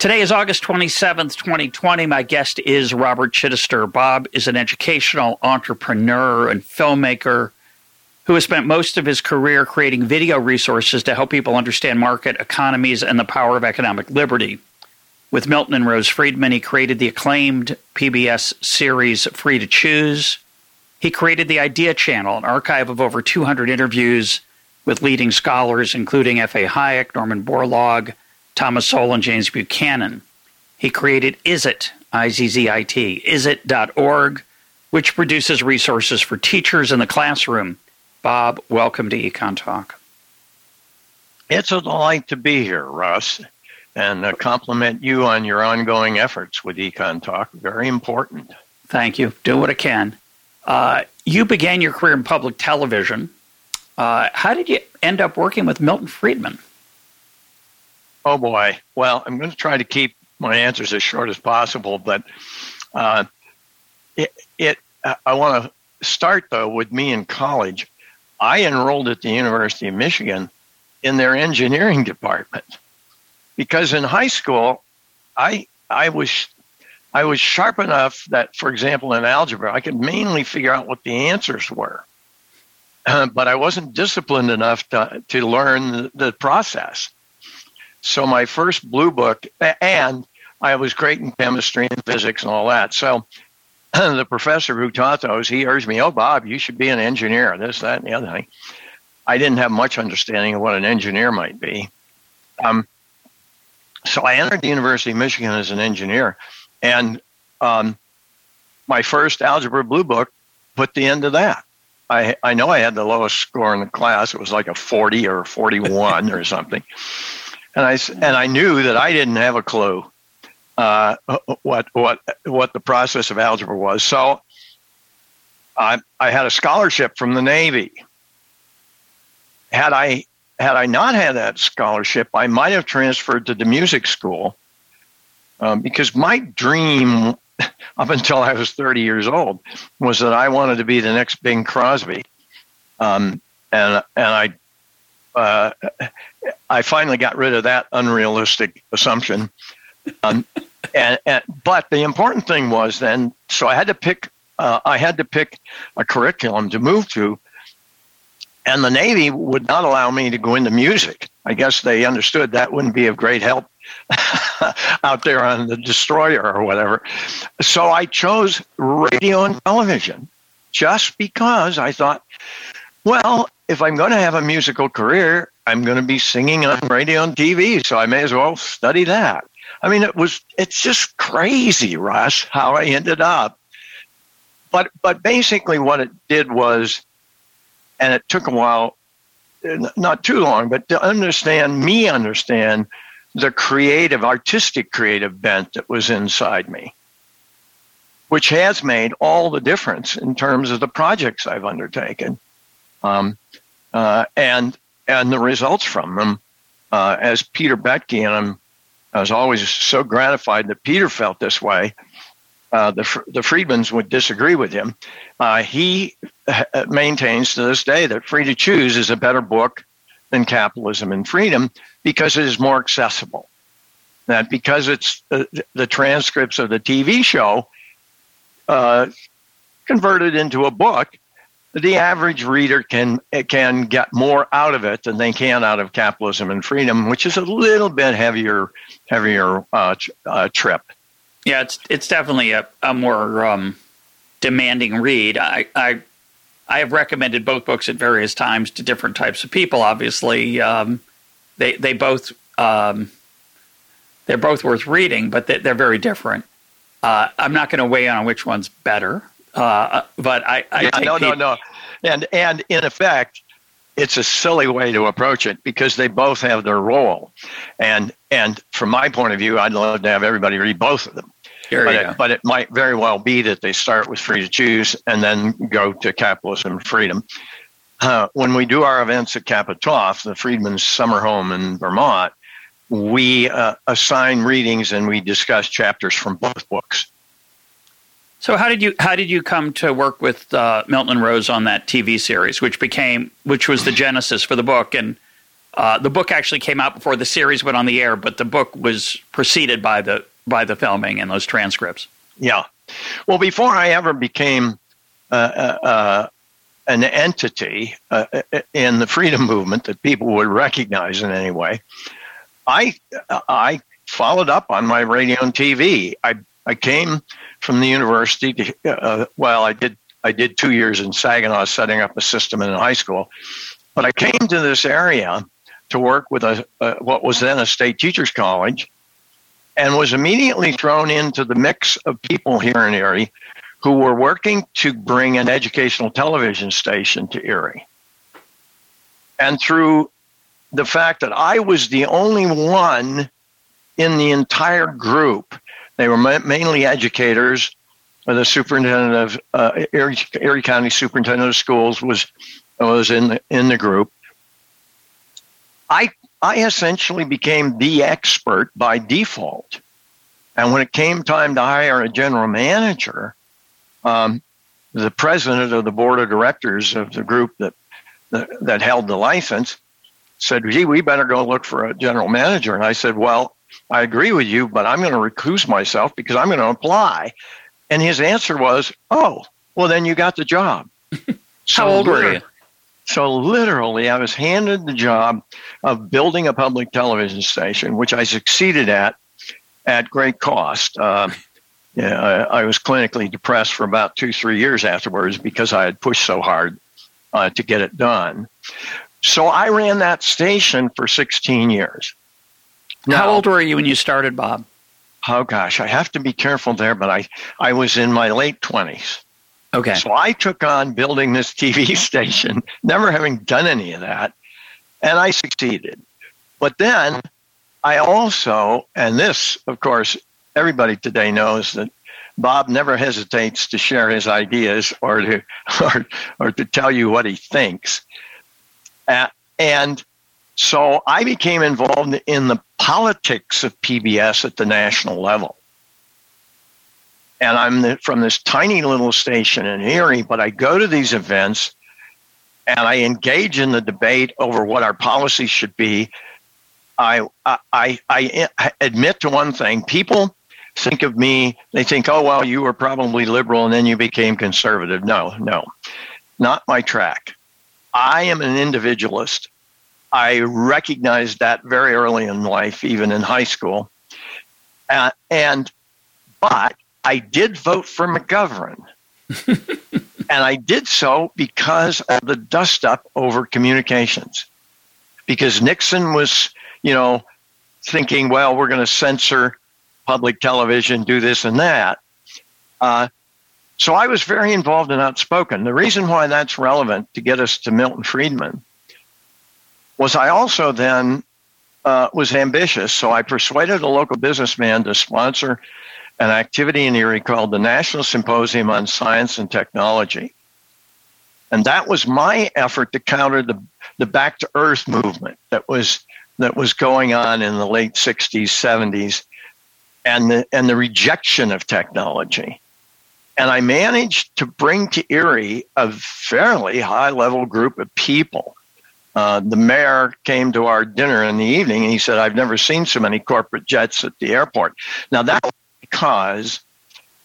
Today is August 27th, 2020. My guest is Robert Chitester. Bob is an educational entrepreneur and filmmaker who has spent most of his career creating video resources to help people understand market economies and the power of economic liberty. With Milton and Rose Friedman, he created the acclaimed PBS series Free to Choose. He created the Idea Channel, an archive of over 200 interviews with leading scholars, including F.A. Hayek, Norman Borlaug, Thomas Sowell, and James Buchanan. He created IZZIT, I-Z-Z-I-T, IZZIT.org, which produces resources for teachers in the classroom Bob, welcome to EconTalk. It's a delight to be here, Russ, and uh, compliment you on your ongoing efforts with EconTalk. Very important. Thank you. Do what I can. Uh, you began your career in public television. Uh, how did you end up working with Milton Friedman? Oh boy. Well, I'm going to try to keep my answers as short as possible, but uh, it, it I want to start though with me in college. I enrolled at the University of Michigan in their engineering department because in high school, I I was I was sharp enough that, for example, in algebra, I could mainly figure out what the answers were, uh, but I wasn't disciplined enough to to learn the, the process. So my first blue book, and I was great in chemistry and physics and all that. So the professor who taught those, he urged me, "Oh, Bob, you should be an engineer." This, that, and the other thing. I didn't have much understanding of what an engineer might be. Um, so I entered the University of Michigan as an engineer, and um, my first algebra blue book put the end to that. I I know I had the lowest score in the class. It was like a forty or forty one or something, and I and I knew that I didn't have a clue uh, what what what the process of algebra was. So I I had a scholarship from the Navy. Had I had I not had that scholarship, I might have transferred to the music school um, because my dream up until I was 30 years old was that I wanted to be the next Bing Crosby, um, and and I. Uh, I finally got rid of that unrealistic assumption um, and, and, but the important thing was then, so I had to pick. Uh, I had to pick a curriculum to move to, and the Navy would not allow me to go into music. I guess they understood that wouldn't be of great help out there on the destroyer or whatever. So I chose radio and television just because I thought, well, if I'm going to have a musical career, I'm going to be singing on radio and TV, so I may as well study that. I mean, it was, it's just crazy, Russ, how I ended up. But, but basically what it did was, and it took a while, not too long, but to understand, me understand the creative, artistic creative bent that was inside me, which has made all the difference in terms of the projects I've undertaken. Um, uh, and, and the results from them, uh, as Peter Boettke, and I'm I was always so gratified that Peter felt this way. Uh, the the Friedmans would disagree with him. Uh, he uh, maintains to this day that Free to Choose is a better book than Capitalism and Freedom because it is more accessible. That because it's uh, the transcripts of the TV show converted into a book, the average reader can can get more out of it than they can out of capitalism and freedom, which is a little bit heavier heavier uh, uh, trip. Yeah, it's it's definitely a, a more um, demanding read. I, I I have recommended both books at various times to different types of people. Obviously, um, they they both um, they're both worth reading, but they, are very different. Uh, I'm not going to weigh on which one's better. Uh, but I, I yeah, no, no, no, and and in effect, it's a silly way to approach it because they both have their role, and and from my point of view, I'd love to have everybody read both of them. But, it, but it might very well be that they start with free to choose and then go to capitalism and freedom. Uh, when we do our events at Capitaf, the Friedmans' Summer Home in Vermont, we uh, assign readings and we discuss chapters from both books. So how did you how did you come to work with uh, Milton Rose on that TV series, which became which was the genesis for the book? And uh, the book actually came out before the series went on the air, but the book was preceded by the by the filming and those transcripts. Yeah. Well, before I ever became uh, uh, uh an entity uh, in the freedom movement that people would recognize in any way, I I followed up on my radio and TV. I I came from the university. To, uh, well, I did I did two years in Saginaw, setting up a system in high school. But I came to this area to work with a, what was then a state teachers college, and was immediately thrown into the mix of people here in Erie who were working to bring an educational television station to Erie. And through the fact that I was the only one in the entire group they were mainly educators. The superintendent of uh, Erie, Erie, County Superintendent of Schools was was in the, in the group. I I essentially became the expert by default, and when it came time to hire a general manager, um, the president of the board of directors of the group that that, that held the license said, "Gee, we better go look for a general manager." And I said, "Well, I agree with you, but I'm going to recuse myself because I'm going to apply. And his answer was, Oh, well, then you got the job. So How old were you? So literally, I was handed the job of building a public television station, which I succeeded at at great cost. Uh, yeah, I, I, was clinically depressed for about two, three years afterwards because I had pushed so hard uh, to get it done. So I ran that station for 16 years. Now, How old were you when you started, Bob? Oh gosh, I have to be careful there, but I I was in my late twenties. Okay. So I took on building this TV station, never having done any of that, and I succeeded. But then I also, and this, of course, everybody today knows that Bob never hesitates to share his ideas or to or, or to tell you what he thinks. Uh, and so I became involved in the politics of PBS at the national level. And I'm from this tiny little station in Erie, but I go to these events and I engage in the debate over what our policies should be. I, I, I, I admit to one thing people think of me, they think, oh, well, you were probably liberal and then you became conservative. No, no, not my track. I am an individualist. I recognized that very early in life, even in high school. Uh, and, but I did vote for McGovern. and I did so because of the dust up over communications. Because Nixon was, you know, thinking, well, we're going to censor public television, do this and that. Uh, so I was very involved and outspoken. The reason why that's relevant to get us to Milton Friedman was I also then uh, was ambitious. So I persuaded a local businessman to sponsor an activity in Erie called the National Symposium on Science and Technology. And that was my effort to counter the, the back to earth movement that was that was going on in the late 60s, 70s, and the and the rejection of technology. And I managed to bring to Erie a fairly high level group of people uh, the mayor came to our dinner in the evening and he said, I've never seen so many corporate jets at the airport. Now, that was because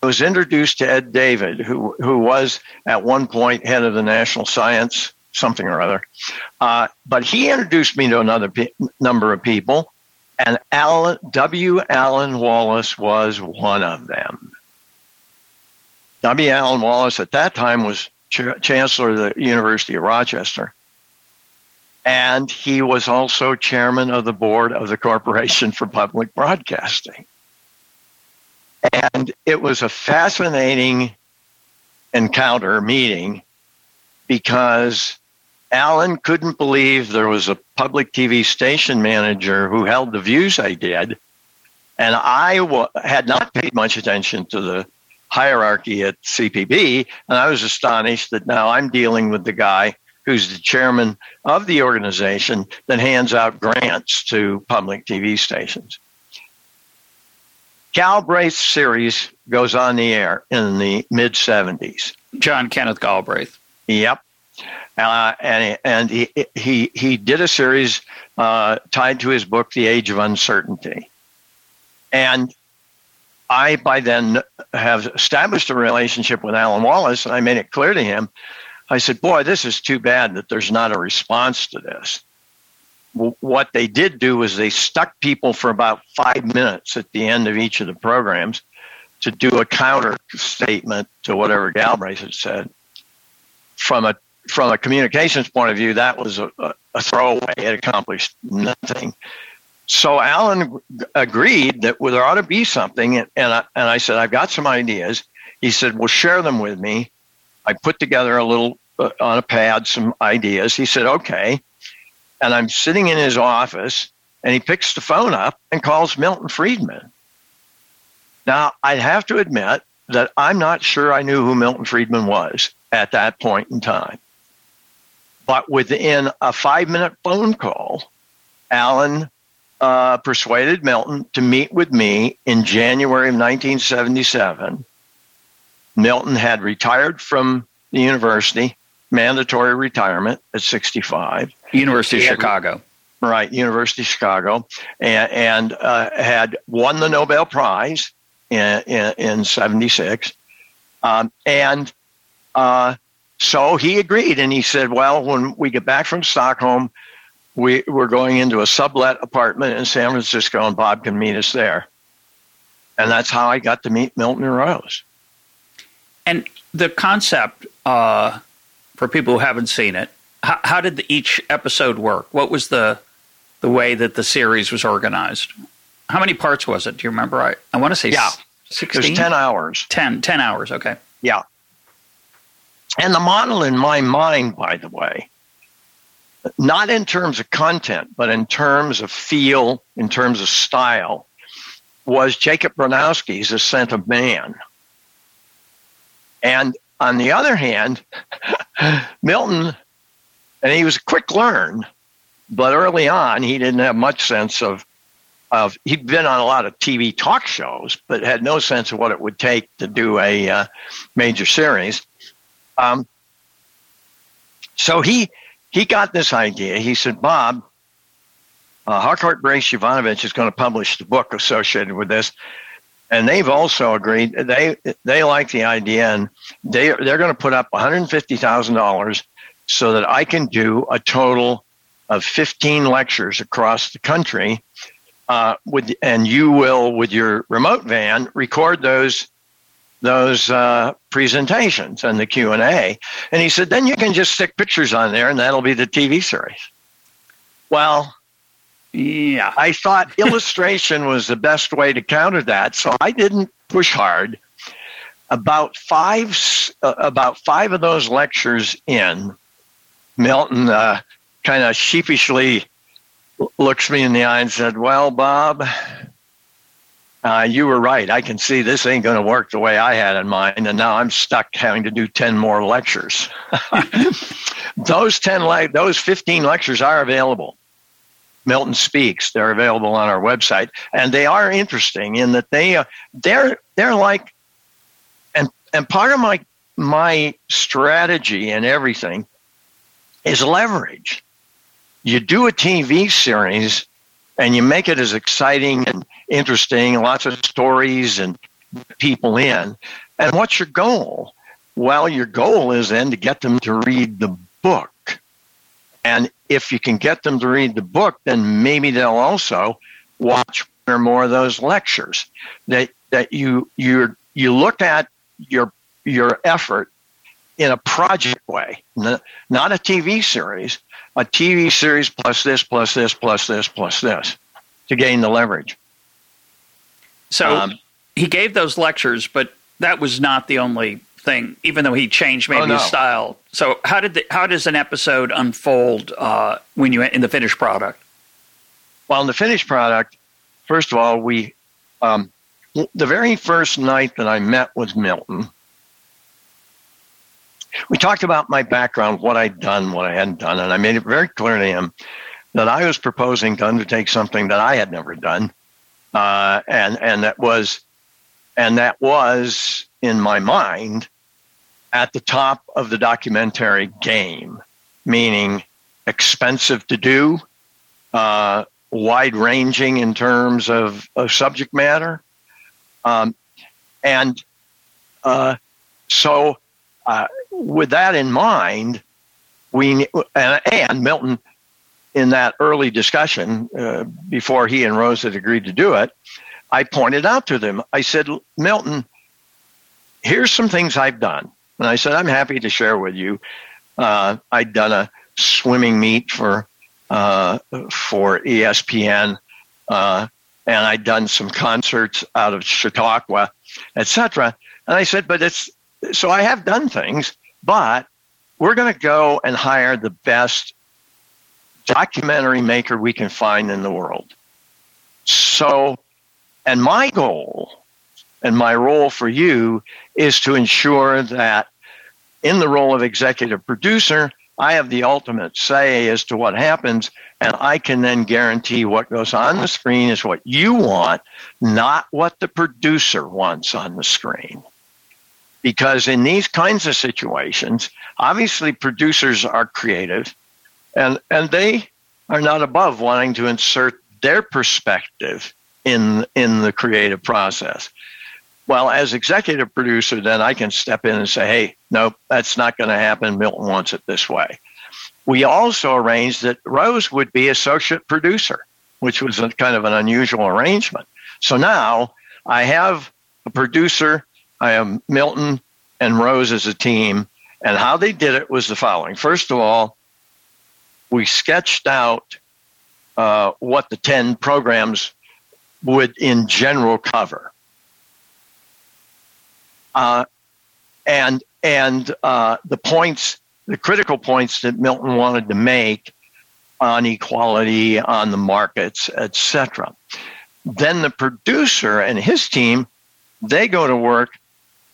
I was introduced to Ed David, who, who was at one point head of the National Science, something or other. Uh, but he introduced me to another pe- number of people, and Allen, W. Allen Wallis was one of them. W. Allen Wallis at that time was ch- chancellor of the University of Rochester and he was also chairman of the board of the Corporation for Public Broadcasting. And it was a fascinating encounter meeting because Allen couldn't believe there was a public TV station manager who held the views I did. And I w- had not paid much attention to the hierarchy at CPB. And I was astonished that now I'm dealing with the guy who's the chairman of the organization that hands out grants to public TV stations. Galbraith series goes on the air in the mid 70s. John Kenneth Galbraith. Yep. Uh, and and he, he, he did a series uh, tied to his book, The Age of Uncertainty. And I, by then, have established a relationship with Allen Wallis, and I made it clear to him. I said, Boy, this is too bad that there's not a response to this. What they did do was they stuck people for about five minutes at the end of each of the programs to do a counter statement to whatever Galbraith had said. From a from a communications point of view, that was a, a throwaway. It accomplished nothing. So Allen agreed that well, there ought to be something, and, I, and I said, I've got some ideas. He said, Well, share them with me. I put together a little uh, on a pad some ideas. He said, Okay. And I'm sitting in his office, and he picks the phone up and calls Milton Friedman. Now, I'd have to admit that I'm not sure I knew who Milton Friedman was at that point in time. But within a five minute phone call, Allen uh, persuaded Milton to meet with me in January of 1977. Milton had retired from the university, mandatory retirement at 65. University of Chicago. Right, University of Chicago, and, and uh, had won the Nobel Prize in, in, in 76. Um, and uh, so he agreed and he said, Well, when we get back from Stockholm, we, we're going into a sublet apartment in San Francisco and Bob can meet us there. And that's how I got to meet Milton and Rose. And the concept, uh, for people who haven't seen it, how, how did the, each episode work? What was the the way that the series was organized? How many parts was it? Do you remember? I, I want to say yeah. 16? There's 10 hours. 10, 10 hours, okay. Yeah. And the model in my mind, by the way, not in terms of content, but in terms of feel, in terms of style, was Jacob Bronowski's Ascent of Man. And on the other hand, Milton, and he was a quick learn, but early on he didn't have much sense of of he'd been on a lot of TV talk shows, but had no sense of what it would take to do a uh, major series. Um, so he he got this idea. He said, Bob, uh, Harcourt Brace Jovanovich is going to publish the book associated with this. And they've also agreed they they like the idea and they they're going to put up one hundred fifty thousand dollars so that I can do a total of fifteen lectures across the country. Uh, with and you will with your remote van record those those uh, presentations and the Q and A. And he said, then you can just stick pictures on there, and that'll be the TV series. Well, yeah, I thought illustration was the best way to counter that, so I didn't push hard. About five, uh, about five of those lectures in, Milton uh, kind of sheepishly looks me in the eye and said, "Well, Bob." uh, you were right. I can see this ain't going to work the way I had in mind, and now I'm stuck having to do ten more lectures. those ten, le- those fifteen lectures are available. Milton Speaks. They're available on our website, and they are interesting in that they uh, they're they're like, and part of my my strategy and everything is leverage. You do a TV series and you make it as exciting and interesting, lots of stories and people in. And what's your goal? Well, your goal is then to get them to read the book. And if you can get them to read the book, then maybe they'll also watch one or more of those lectures. That that you you you look at your your effort in a project way, not a TV series, a TV series plus this, plus this, plus this, plus this to gain the leverage. So um, he gave those lectures, but that was not the only thing, even though he changed maybe oh, no. his style. So how did the, how does an episode unfold uh, when you in the finished product? Well, in the finished product, first of all, we um, the very first night that I met with Milton, we talked about my background, what I'd done, what I hadn't done, and I made it very clear to him that I was proposing to undertake something that I had never done, uh, and and that was, and that was in my mind at the top of the documentary game, meaning expensive to do, uh, wide ranging in terms of, of subject matter. Um, and uh, so, uh, with that in mind, we and, and, Milton, in that early discussion uh, before he and Rose had agreed to do it, I pointed out to them. I said, Milton, here's some things I've done, and I said I'm happy to share with you. Uh, I'd done a swimming meet for uh, for ESPN, uh, and I'd done some concerts out of Chautauqua, etc. And I said, but it's so I have done things, but we're going to go and hire the best documentary maker we can find in the world. So, and my goal and my role for you is to ensure that in the role of executive producer, I have the ultimate say as to what happens, and I can then guarantee what goes on the screen is what you want, not what the producer wants on the screen. Because in these kinds of situations, obviously producers are creative and, and they are not above wanting to insert their perspective in, in the creative process. Well, as executive producer, then I can step in and say, hey, nope, that's not going to happen. Milton wants it this way. We also arranged that Rose would be associate producer, which was a, kind of an unusual arrangement. So now I have a producer, I have Milton and Rose as a team. And how they did it was the following. First of all, we sketched out uh, what the 10 programs would in general cover. Uh, and and uh, the points, the critical points that Milton wanted to make on equality, on the markets, etc. Then the producer and his team, they go to work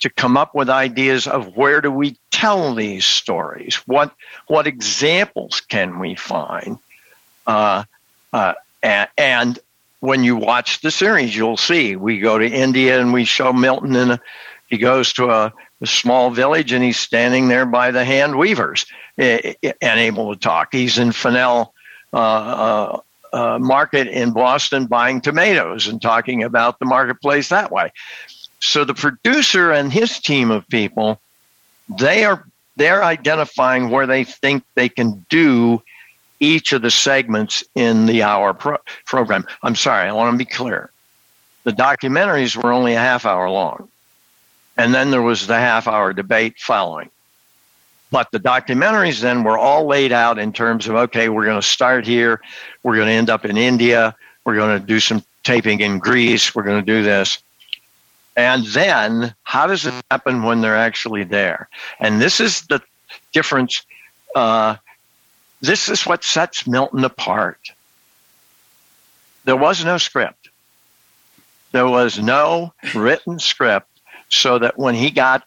to come up with ideas of where do we tell these stories? What what examples can we find? Uh, uh, and, and, when you watch the series, you'll see we go to India and we show Milton in a he goes to a, a small village and he's standing there by the hand weavers and able to talk. He's in Faneuil uh, uh, uh, Market in Boston buying tomatoes and talking about the marketplace that way. So the producer and his team of people, they are they're identifying where they think they can do each of the segments in the hour pro- program. I'm sorry, I want to be clear. The documentaries were only a half hour long. And then there was the half hour debate following. But the documentaries then were all laid out in terms of okay, we're going to start here, we're going to end up in India, we're going to do some taping in Greece, we're going to do this. And then how does it happen when they're actually there? And this is the difference. Uh, this is what sets Milton apart. There was no script. There was no written script so that when he got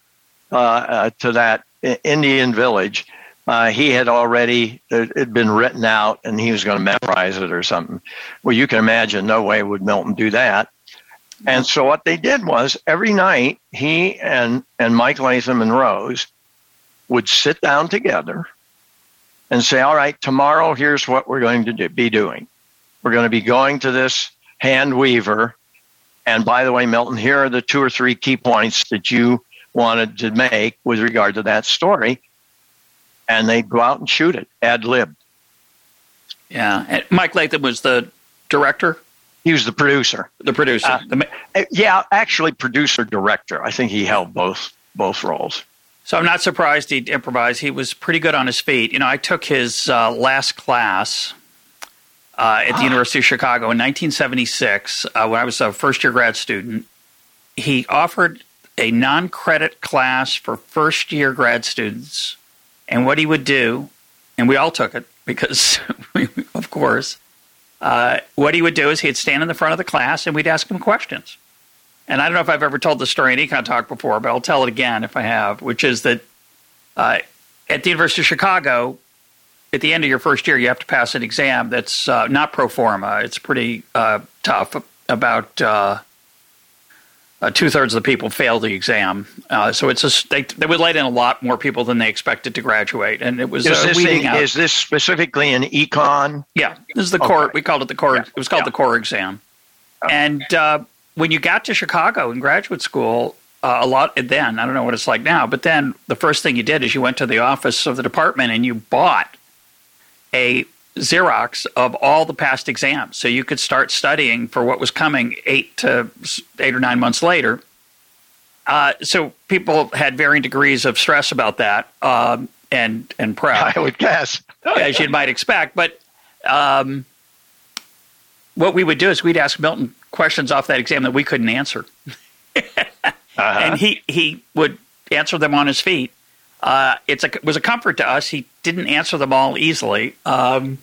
uh, uh, to that Indian village, uh, he had already it had been written out and he was going to memorize it or something. Well, you can imagine, no way would Milton do that. And so what they did was every night he and and Mike Latham and Rose would sit down together and say, "All right, tomorrow here's what we're going to do, be doing. We're going to be going to this hand weaver and by the way, Milton, here are the two or three key points that you wanted to make with regard to that story. And they'd go out and shoot it, ad lib. Yeah. And Mike Latham was the director? He was the producer. The producer. Uh, the uh, yeah, actually, producer director. I think he held both both roles. So I'm not surprised he improvised. He was pretty good on his feet. You know, I took his uh, last class uh, at the ah. University of Chicago in 1976 uh, when I was a first year grad student. He offered a non credit class for first year grad students. And what he would do, and we all took it because, of course, uh, what he would do is he'd stand in the front of the class and we'd ask him questions. And I don't know if I've ever told the story in EconTalk before, but I'll tell it again if I have, which is that uh, at the University of Chicago, at the end of your first year, you have to pass an exam that's uh, not pro forma. It's pretty uh, tough. About uh, uh, two thirds of the people fail the exam, uh, so it's a, they, they would let in a lot more people than they expected to graduate, and it was is, uh, this, in, is this specifically an econ? Yeah, this is the okay. core. We called it the core. Yeah. It was called yeah. the core exam, okay. and uh, when you got to Chicago in graduate school, uh, a lot then I don't know what it's like now, but then the first thing you did is you went to the office of the department and you bought a Xerox of all the past exams, so you could start studying for what was coming eight to eight or nine months later. Uh, so people had varying degrees of stress about that um, and and prep. I would guess, as you might expect. But um, what we would do is we'd ask Milton questions off that exam that we couldn't answer, uh-huh. and he he would answer them on his feet. Uh, it's a, it was a comfort to us. He didn't answer them all easily. Um,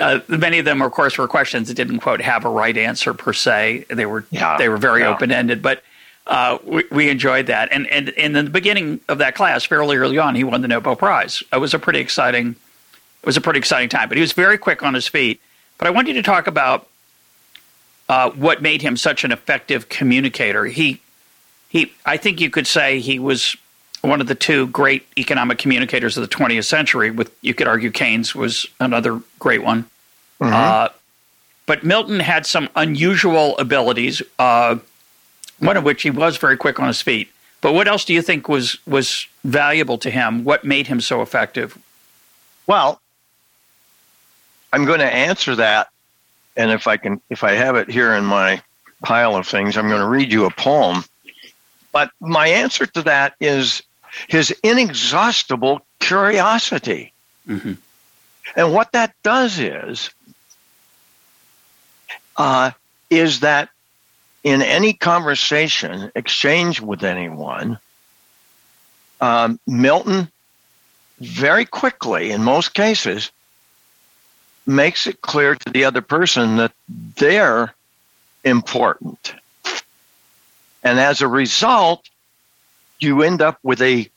uh, many of them, of course, were questions that didn't quote have a right answer per se. They were yeah, they were very yeah. open ended, but uh, we, we, enjoyed that. And, and and in the beginning of that class, fairly early on, he won the Nobel Prize. It was a pretty exciting it was a pretty exciting time. But he was very quick on his feet. But I want you to talk about uh, what made him such an effective communicator. He he I think you could say he was one of the two great economic communicators of the 20th century. With you could argue Keynes was another great one. Mm-hmm. Uh, but Milton had some unusual abilities, uh, one of which he was very quick on his feet. But what else do you think was was valuable to him? What made him so effective? Well, I'm going to answer that, and if I can, if I have it here in my pile of things, I'm going to read you a poem. But my answer to that is his inexhaustible curiosity. Mm-hmm. And what that does is, uh, is that in any conversation, exchange with anyone, um, Milton very quickly, in most cases, makes it clear to the other person that they're important. And as a result, you end up with a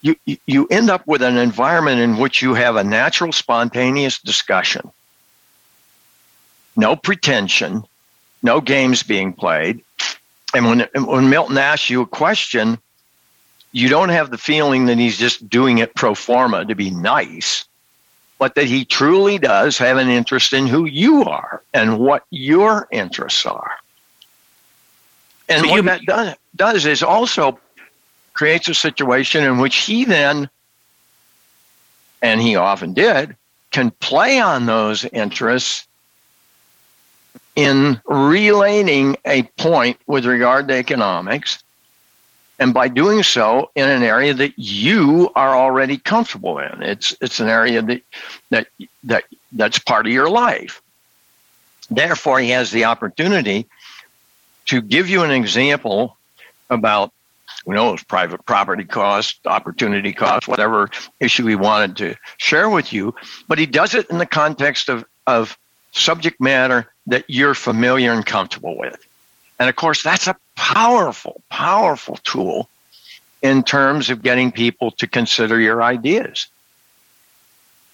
you you end up with an environment in which you have a natural spontaneous discussion. No pretension no games being played. And when when Milton asks you a question you don't have the feeling that he's just doing it pro forma to be nice but that he truly does have an interest in who you are and what your interests are. And so what you, that does, does is also creates a situation in which he then, and he often did, can play on those interests in relating a point with regard to economics and by doing so in an area that you are already comfortable in. It's it's an area that that that that's part of your life. Therefore he has the opportunity to give you an example about who knows private property cost opportunity cost whatever issue he wanted to share with you but he does it in the context of of subject matter that you're familiar and comfortable with and of course that's a powerful powerful tool in terms of getting people to consider your ideas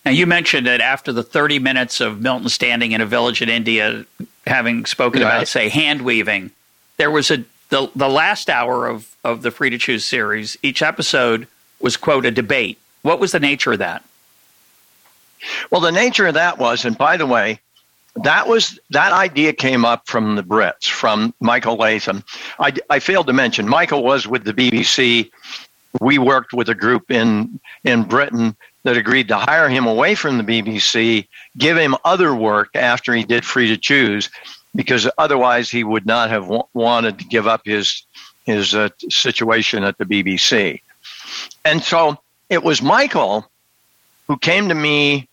now, you mentioned that after the 30 minutes of Milton standing in a village in India, having spoken right. about, say, hand weaving, there was a the the last hour of of the Free to Choose series. Each episode was quote a debate. What was the nature of that? Well, the nature of that was, and by the way, that was that idea came up from the Brits, from Michael Latham. I, I failed to mention Michael was with the BBC. We worked with a group in in Britain that agreed to hire him away from the BBC, give him other work after he did Free to Choose, because otherwise he would not have w- wanted to give up his his uh, situation at the BBC. And so it was Michael who came to me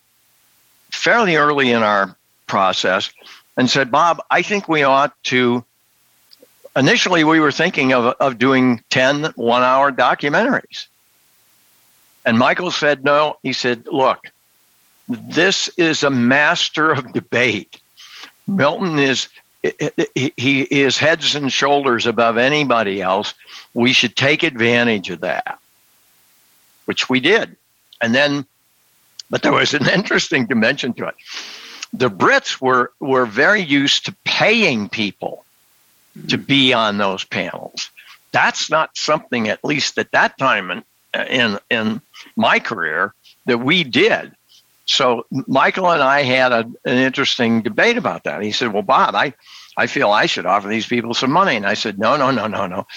fairly early in our process and said, "Bob, I think we ought to initially we were thinking of, of doing 10 one hour documentaries. And Michael said, no. He said, look, this is a master of debate. Milton is he is heads and shoulders above anybody else. We should take advantage of that, which we did. And then, but there was an interesting dimension to it. The Brits were were very used to paying people to be on those panels. That's not something, at least at that time in in, in my career, that we did. So Michael and I had a, an interesting debate about that. He said, "Well, Bob, I, I feel I should offer these people some money," and I said, "No, no, no, no, no."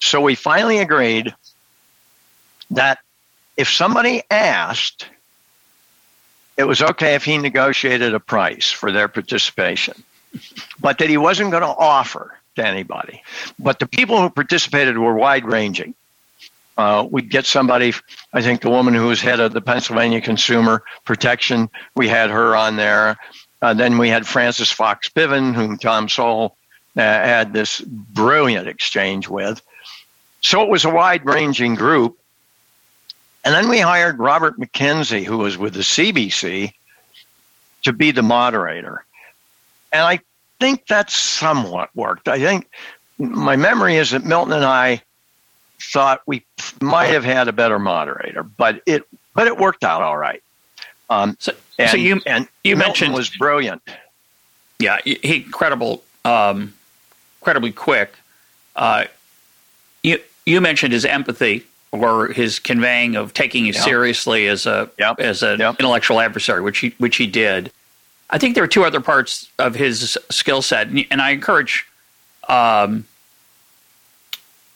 So we finally agreed that if somebody asked, it was okay if he negotiated a price for their participation, but that he wasn't going to offer to anybody. But the people who participated were wide ranging. Uh, we'd get somebody, I think the woman who was head of the Pennsylvania Consumer Protection, we had her on there. Uh, then we had Frances Fox Piven, whom Tom Sowell uh, had this brilliant exchange with. So it was a wide ranging group. And then we hired Robert McKenzie, who was with the CBC, to be the moderator. And I think that somewhat worked. I think my memory is that Milton and I thought we might have had a better moderator, but it but it worked out all right. Um, so, and, so you and you Milton mentioned was brilliant. Yeah, he incredible, um, incredibly quick. Uh, you you mentioned his empathy or his conveying of taking you seriously as a yep. as an yep. intellectual adversary, which he which he did. I think there are two other parts of his skill set, and I encourage, um,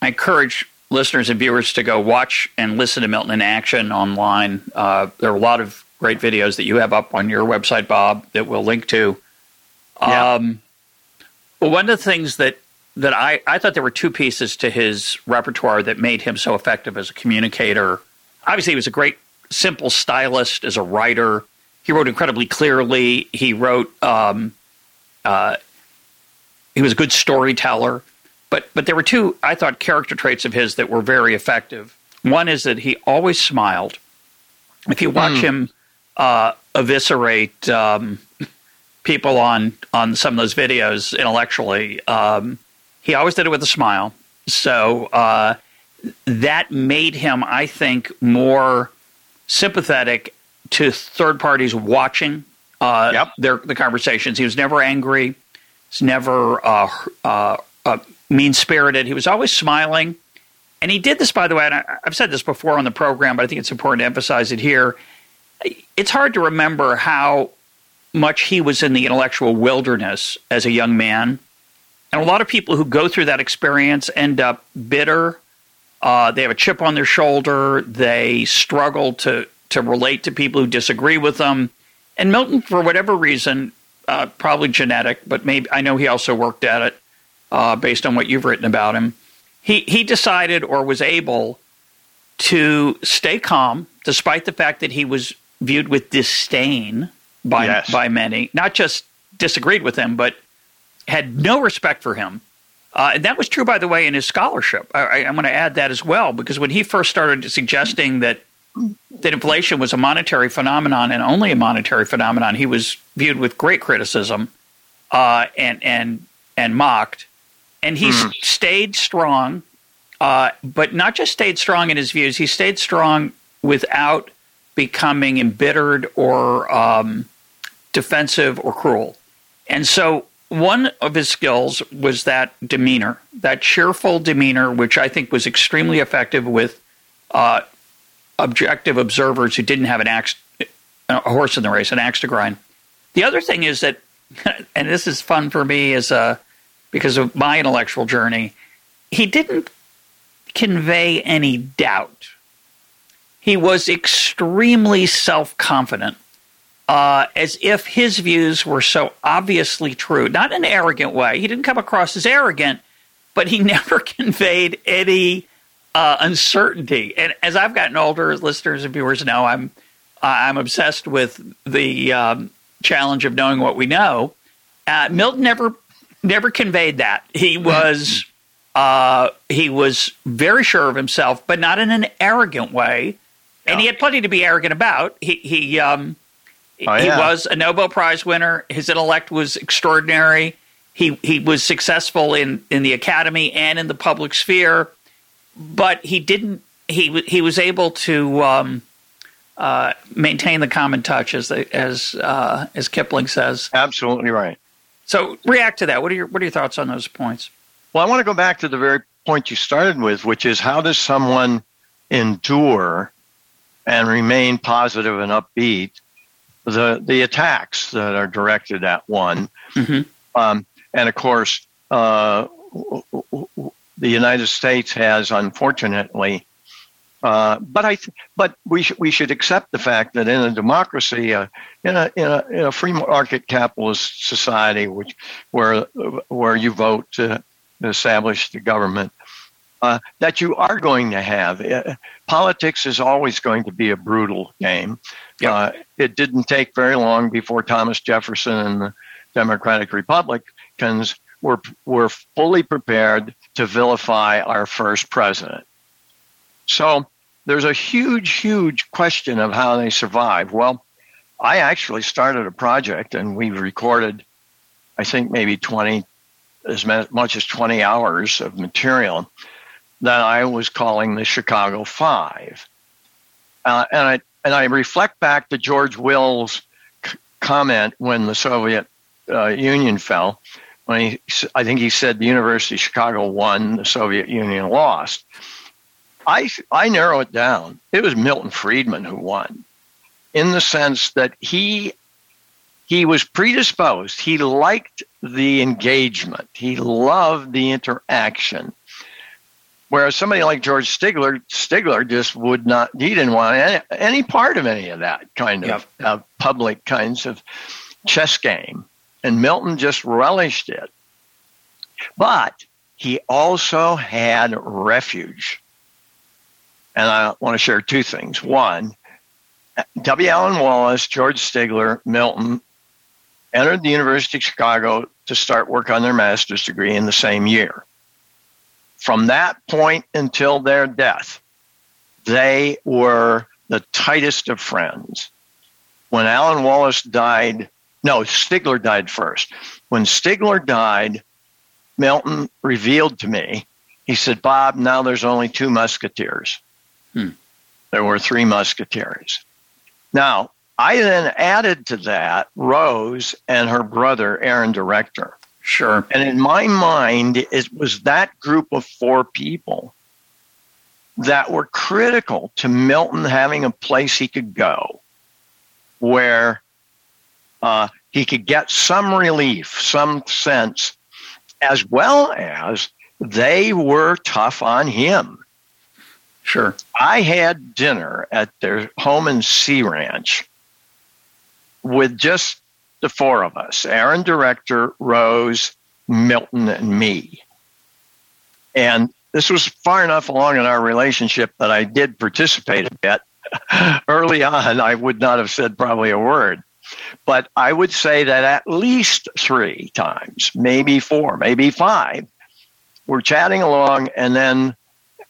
I encourage listeners and viewers to go watch and listen to Milton in action online. Uh, there are a lot of great videos that you have up on your website, Bob, that we'll link to. Yeah. Um, well, one of the things that that I, I thought there were two pieces to his repertoire that made him so effective as a communicator. Obviously, he was a great, simple stylist as a writer. He wrote incredibly clearly. He wrote. Um, uh, he was a good storyteller, but but there were two I thought character traits of his that were very effective. One is that he always smiled. If you watch mm. him uh, eviscerate um, people on on some of those videos intellectually, um, he always did it with a smile. So uh, that made him, I think, more sympathetic to third parties watching uh, yep. their the conversations. He was never angry. He's never uh, uh, uh mean spirited. He was always smiling. And he did this, by the way, and I, I've said this before on the program, but I think it's important to emphasize it here. It's hard to remember how much he was in the intellectual wilderness as a young man. And a lot of people who go through that experience end up bitter. Uh, they have a chip on their shoulder. They struggle to to relate to people who disagree with them. And Milton, for whatever reason, uh, probably genetic, but maybe I know he also worked at it uh, based on what you've written about him. He he decided or was able to stay calm despite the fact that he was viewed with disdain by yes. by many. Not just disagreed with him, but had no respect for him. Uh, and that was true, by the way, in his scholarship. I, am going to add that as well, because when he first started suggesting that that inflation was a monetary phenomenon and only a monetary phenomenon, he was viewed with great criticism uh, and and and mocked. And he mm. stayed strong, uh, but not just stayed strong in his views. He stayed strong without becoming embittered or um, defensive or cruel. And so one of his skills was that demeanor, that cheerful demeanor, which I think was extremely effective with uh, objective observers who didn't have an axe, a horse in the race, an axe to grind. The other thing is that, and this is fun for me as a, because of my intellectual journey, he didn't convey any doubt. He was extremely self confident, uh, as if his views were so obviously true. Not in an arrogant way. He didn't come across as arrogant, but he never conveyed any uh, uncertainty. And as I've gotten older, as listeners and viewers know, I'm I'm obsessed with the um, challenge of knowing what we know. Uh, Milton never never conveyed that. He was Uh, he was very sure of himself, but not in an arrogant way. And he had plenty to be arrogant about. He he um, oh, he was a Nobel Prize winner. His intellect was extraordinary. He he was successful in in the academy and in the public sphere, but he didn't. He he was able to um, uh, maintain the common touch, as the, as uh, as Kipling says. Absolutely right. So react to that. What are your what are your thoughts on those points? Well, I want to go back to the very point you started with, which is how does someone endure and remain positive and upbeat the the attacks that are directed at one, mm-hmm. um, and of course, uh, the United States has unfortunately. Uh, but I, th- but we sh- we should accept the fact that in a democracy, uh, in a in a in a free market capitalist society, which where where you vote to establish the government, uh, that you are going to have. Uh, politics is always going to be a brutal game. Yep. Uh, it didn't take very long before Thomas Jefferson and the Democratic Republicans were were fully prepared to vilify our first president. So there's a huge, huge question of how they survive. Well, I actually started a project and we recorded, I think maybe 20, as much as 20 hours of material that I was calling the Chicago Five. Uh, and I and I reflect back to George Will's c- comment when the Soviet uh, Union fell. When he, I think he said the University of Chicago won, the Soviet Union lost. I I narrow it down. It was Milton Friedman who won, in the sense that he he was predisposed. He liked the engagement. He loved the interaction. Whereas somebody like George Stigler, Stigler just would not, he didn't want any, any part of any of that kind of yep. uh, public kinds of chess game. And Milton just relished it. But he also had refuge. And I want to share two things. One, W. Allen Wallis, George Stigler, Milton entered the University of Chicago to start work on their master's degree in the same year. From that point until their death, they were the tightest of friends. When Allen Wallis died, no, Stigler died first. When Stigler died, Milton revealed to me, he said, Bob, now there's only two musketeers. Hmm. There were three musketeers. Now, I then added to that Rose and her brother, Aaron Director. Sure. And in my mind, it was that group of four people that were critical to Milton having a place he could go where uh, he could get some relief, some sense, as well as they were tough on him. Sure. I had dinner at their home in Sea Ranch with just the four of us Aaron Director, Rose, Milton, and me. And this was far enough along in our relationship that I did participate a bit. Early on, I would not have said probably a word. But I would say that at least three times, maybe four, maybe five, we're chatting along, and then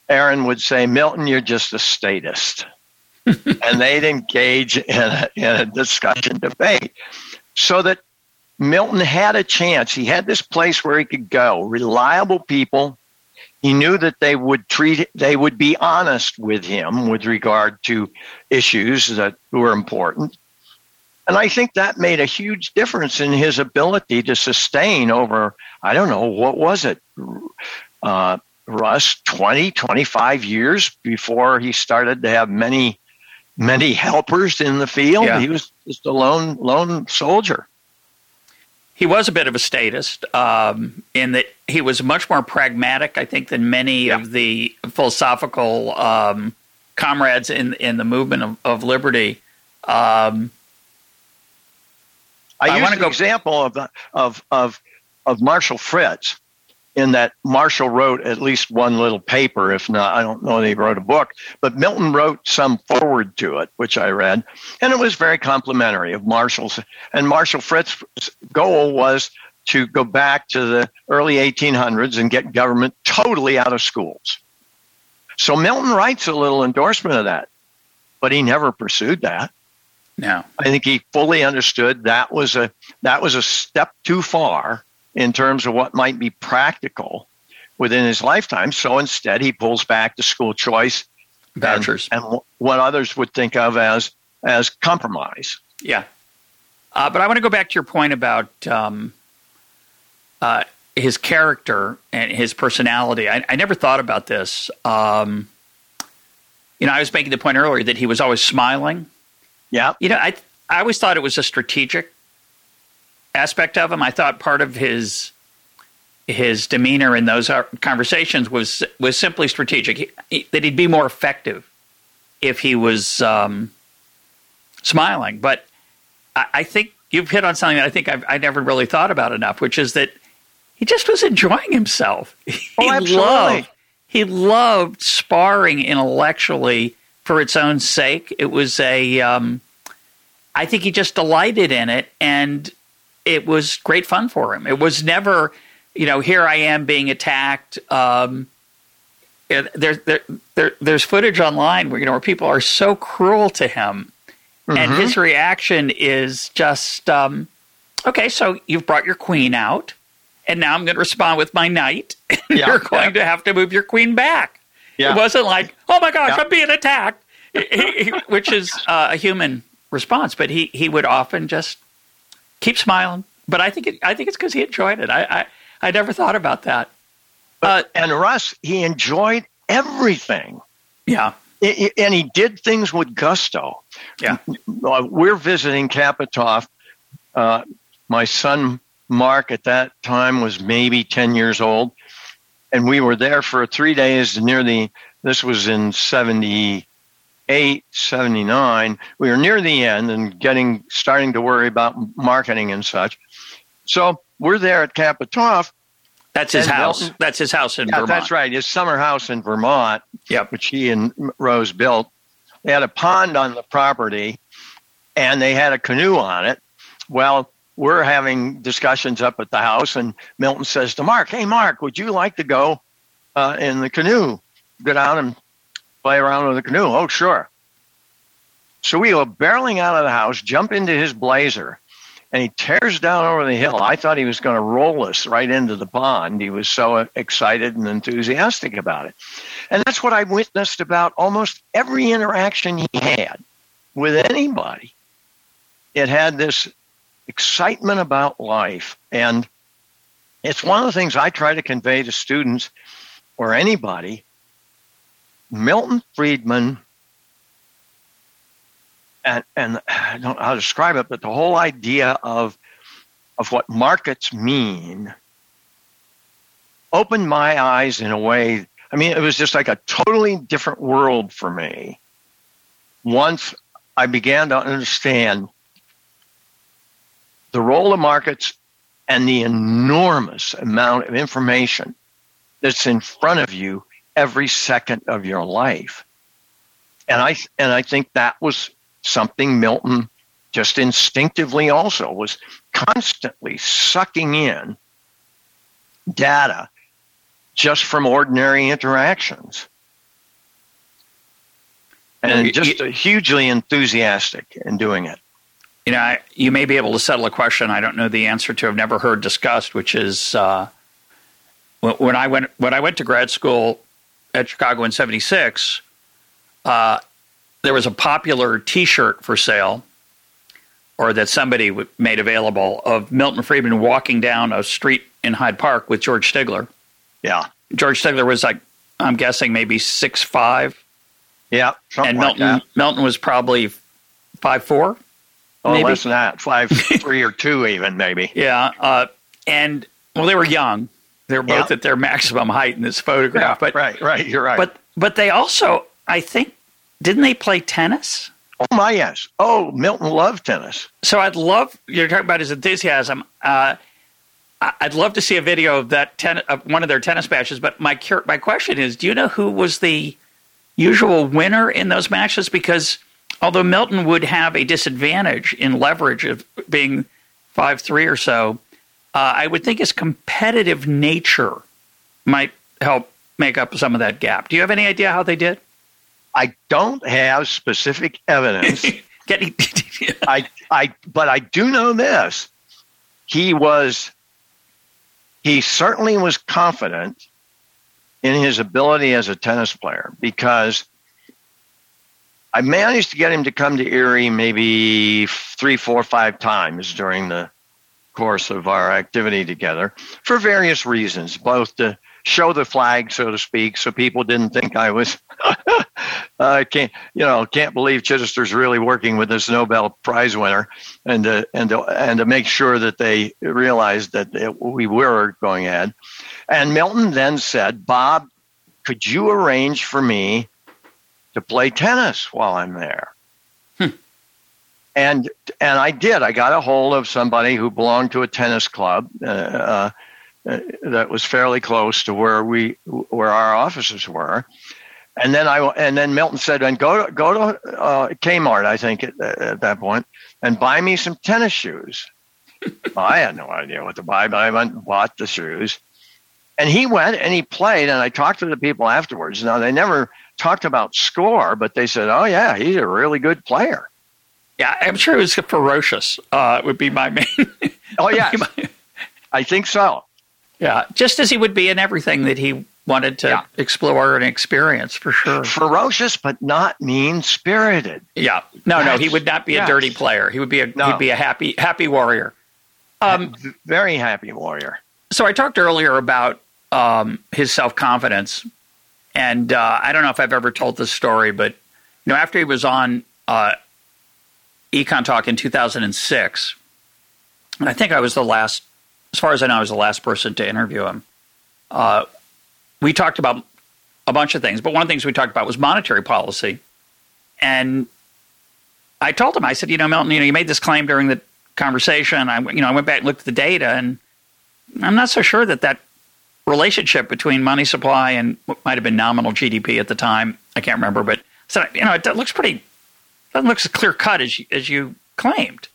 Aaron would say, Milton, you're just a statist. and they'd engage in a, in a discussion debate so that Milton had a chance. He had this place where he could go, reliable people. He knew that they would treat they would be honest with him with regard to issues that were important. And I think that made a huge difference in his ability to sustain over, I don't know, what was it, uh, Russ, 20, 25 years before he started to have many many helpers in the field. Yeah. He was just a lone lone soldier. He was a bit of a statist um, in that he was much more pragmatic, I think, than many yeah. of the philosophical um, comrades in in the movement of, of liberty. Um, I, I want to go example of of of of Marshall Fritz in that Marshall wrote at least one little paper, if not, I don't know that he wrote a book, but Milton wrote some forward to it, which I read, and it was very complimentary of Marshall's. And Marshall Fritz's goal was to go back to the early 1800s and get government totally out of schools. So Milton writes a little endorsement of that, but he never pursued that. No. I think he fully understood that was a that was a step too far in terms of what might be practical within his lifetime. So instead, he pulls back the school choice vouchers and, and what others would think of as as compromise. Yeah, uh, but I want to go back to your point about um, uh, his character and his personality. I, I never thought about this. Um, you know, I was making the point earlier that he was always smiling. Yeah. You know, I I always thought it was a strategic aspect of him. I thought part of his his demeanor in those conversations was was simply strategic. He, he, that he'd be more effective if he was um, smiling. But I, I, think you've hit on something that I think I've, I never really thought about enough, which is that he just was enjoying himself. Oh, he absolutely. Loved, he loved sparring intellectually for its own sake. It was a, um, I think he just delighted in it, and it was great fun for him. It was never, you know, here I am being attacked. Um, there, there, there, there's footage online where you know where people are so cruel to him, mm-hmm. and his reaction is just, um, okay, so you've brought your queen out, and now I'm going to respond with my knight. Yeah, You're going yeah. to have to move your queen back. Yeah. It wasn't like, oh my gosh, I'm being attacked, which is uh, a human response. But he he would often just keep smiling. But I think it, I think it's because he enjoyed it. I, I I never thought about that. But, uh, and Russ, he enjoyed everything. Yeah. It, it, and he did things with gusto. Yeah. Uh, we're visiting Capitaf. Uh, my son Mark at that time was maybe 10 years old. And we were there for three days near the, this was in 78, 79. We were near the end and getting, starting to worry about marketing and such. So we're there at Capitaf. That's his house. Milton, that's his house in yeah, Vermont. That's right. His summer house in Vermont, yep. which he and Rose built. They had a pond on the property and they had a canoe on it. Well, we're having discussions up at the house, and Milton says to Mark, Hey, Mark, would you like to go uh, in the canoe? Get out and play around with the canoe. Oh, sure. So we go barreling out of the house, jump into his blazer, and he tears down over the hill. I thought he was going to roll us right into the pond. He was so excited and enthusiastic about it. And that's what I witnessed about almost every interaction he had with anybody. It had this excitement about life. And it's one of the things I try to convey to students or anybody. Milton Friedman, and, and I don't know how to describe it, but the whole idea of, of what markets mean opened my eyes in a way. I mean, it was just like a totally different world for me once I began to understand the role of markets and the enormous amount of information that's in front of you every second of your life. And I and I think that was something Milton just instinctively also was constantly sucking in data just from ordinary interactions. And just hugely enthusiastic in doing it you know, I, you may be able to settle a question I don't know the answer to. I've never heard discussed, which is uh, when I went when I went to grad school at Chicago in '76. Uh, there was a popular T-shirt for sale, or that somebody made available of Milton Friedman walking down a street in Hyde Park with George Stigler. Yeah, George Stigler was like I'm guessing maybe six five. Yeah, and Milton like Milton was probably five four. Oh, maybe. less than that, five, three or two, even maybe. Yeah, uh, and well, they were young. They were both yeah. at their maximum height in this photograph. Yeah, but right, right, you're right. But but they also, I think, didn't they play tennis? Oh my yes. Oh, Milton loved tennis. So I'd love you're talking about his enthusiasm. Uh, I'd love to see a video of that ten, of one of their tennis matches. But my my question is, do you know who was the usual winner in those matches? Because although Milton would have a disadvantage in leverage of being five three or so, uh, I would think his competitive nature might help make up some of that gap. Do you have any idea how they did? I don't have specific evidence. I, I, but I do know this. He was, he certainly was confident in his ability as a tennis player because I managed to get him to come to Erie maybe three, four, five times during the course of our activity together for various reasons, both to show the flag, so to speak, so people didn't think I was. I can't, you know, can't believe Chitester's really working with this Nobel Prize winner, and to, and to, and to make sure that they realized that it, we were going ahead. And Milton then said, "Bob, could you arrange for me to play tennis while I'm there?" And and I did. I got a hold of somebody who belonged to a tennis club. Uh, uh, uh, that was fairly close to where we where our offices were. And then I and then Milton said, "And go to go to uh, Kmart, I think at, at, that point, and buy me some tennis shoes." well, I had no idea what to buy, but I went and bought the shoes. And he went and he played, and I talked to the people afterwards. Now they never talked about score, but they said, "Oh yeah, he's a really good player." Yeah, I'm sure it was ferocious. Uh, would be my main. oh yeah, I think so. Yeah, just as he would be in everything that he wanted to yeah. explore and experience for sure. Ferocious, but not mean spirited. Yeah, no, That's, no, he would not be yes. a dirty player. He would be a no. he'd be a happy happy warrior. Um, very happy warrior. So I talked earlier about um, his self confidence, and uh, I don't know if I've ever told this story, but you know, after he was on uh, EconTalk in 2006, and I think I was the last as far as I know, I was the last person to interview him. Uh, we talked about a bunch of things, but one of the things we talked about was monetary policy. And I told him, I said, you know, Milton, you know, you made this claim during the conversation. I, you know, I went back and looked at the data, and I'm not so sure that that relationship between money supply and what might have been nominal GDP at the time, I can't remember, but so you know, it looks pretty, it looks a clear cut as you, as you claimed.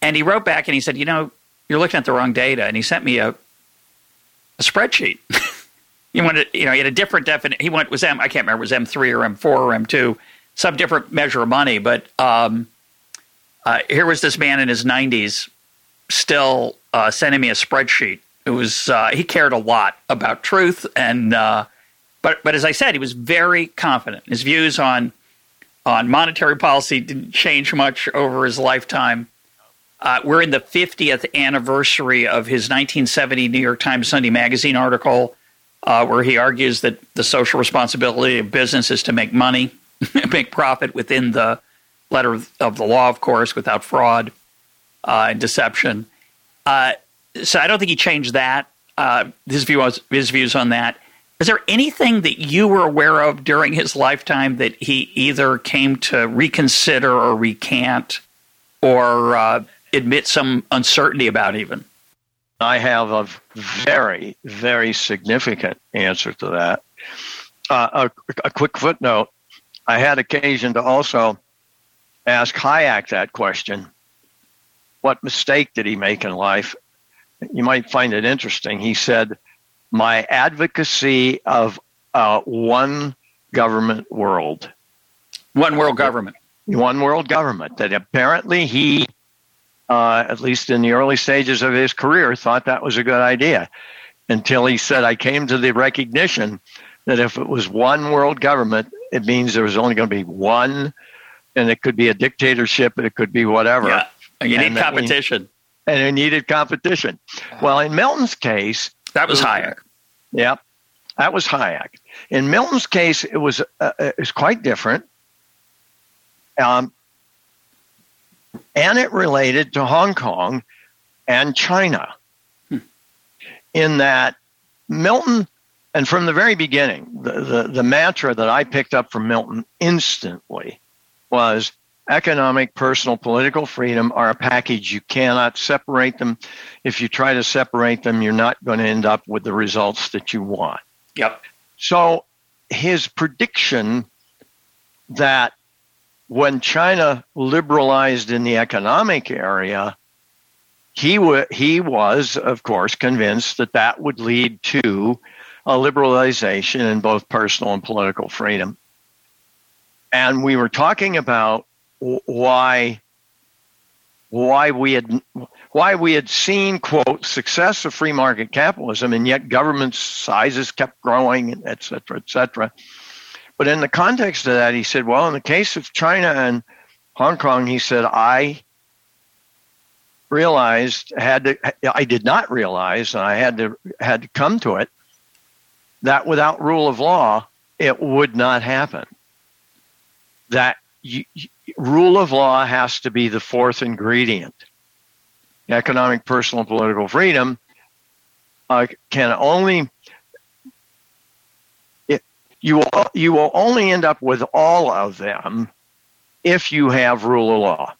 And he wrote back and he said, you know, you're looking at the wrong data. And he sent me a, a spreadsheet. he wanted, you know, he had a different definition. He went was M. I can't remember was M three or M four or M two, some different measure of money. But um, uh, here was this man in his 90s still uh, sending me a spreadsheet. It was uh, he cared a lot about truth and. Uh, but, but as I said, he was very confident. His views on on monetary policy didn't change much over his lifetime. Uh, we're in the 50th anniversary of his 1970 New York Times Sunday Magazine article, uh, where he argues that the social responsibility of business is to make money, make profit within the letter of the law, of course, without fraud uh, and deception. Uh, so I don't think he changed that. Uh, his view was, his views on that. Is there anything that you were aware of during his lifetime that he either came to reconsider or recant, or uh, admit some uncertainty about even? I have a very, very significant answer to that. Uh, a, a, quick footnote I had occasion to also ask Hayek that question What mistake did he make in life? You might find it interesting. He said, My advocacy of uh, one government world. One world government. One world government. That apparently he uh, at least in the early stages of his career, thought that was a good idea until he said, I came to the recognition that if it was one world government, it means there was only going to be one, and it could be a dictatorship, it could be whatever. Yeah. You need competition. We, and it needed competition. Well, in Milton's case, that was Hayek. Yeah, that was Hayek. In Milton's case, it was uh, it was quite different. Um, and it related to Hong Kong and China. Hmm. In that, Milton, and from the very beginning, the, the, the mantra that I picked up from Milton instantly was economic, personal, political freedom are a package. You cannot separate them. If you try to separate them, you're not going to end up with the results that you want. Yep. So his prediction that when China liberalized in the economic area, he, w- he was, of course, convinced that that would lead to a liberalization in both personal and political freedom. And we were talking about why why we had why we had seen quote success of free market capitalism and yet government sizes kept growing et cetera et cetera. But in the context of that he said well in the case of china and hong kong he said i realized had to i did not realize and i had to had to come to it that without rule of law it would not happen. That you, rule of law has to be the fourth ingredient. Economic, personal, and political freedom uh, can only it, you will you will only end up with all of them if you have rule of law.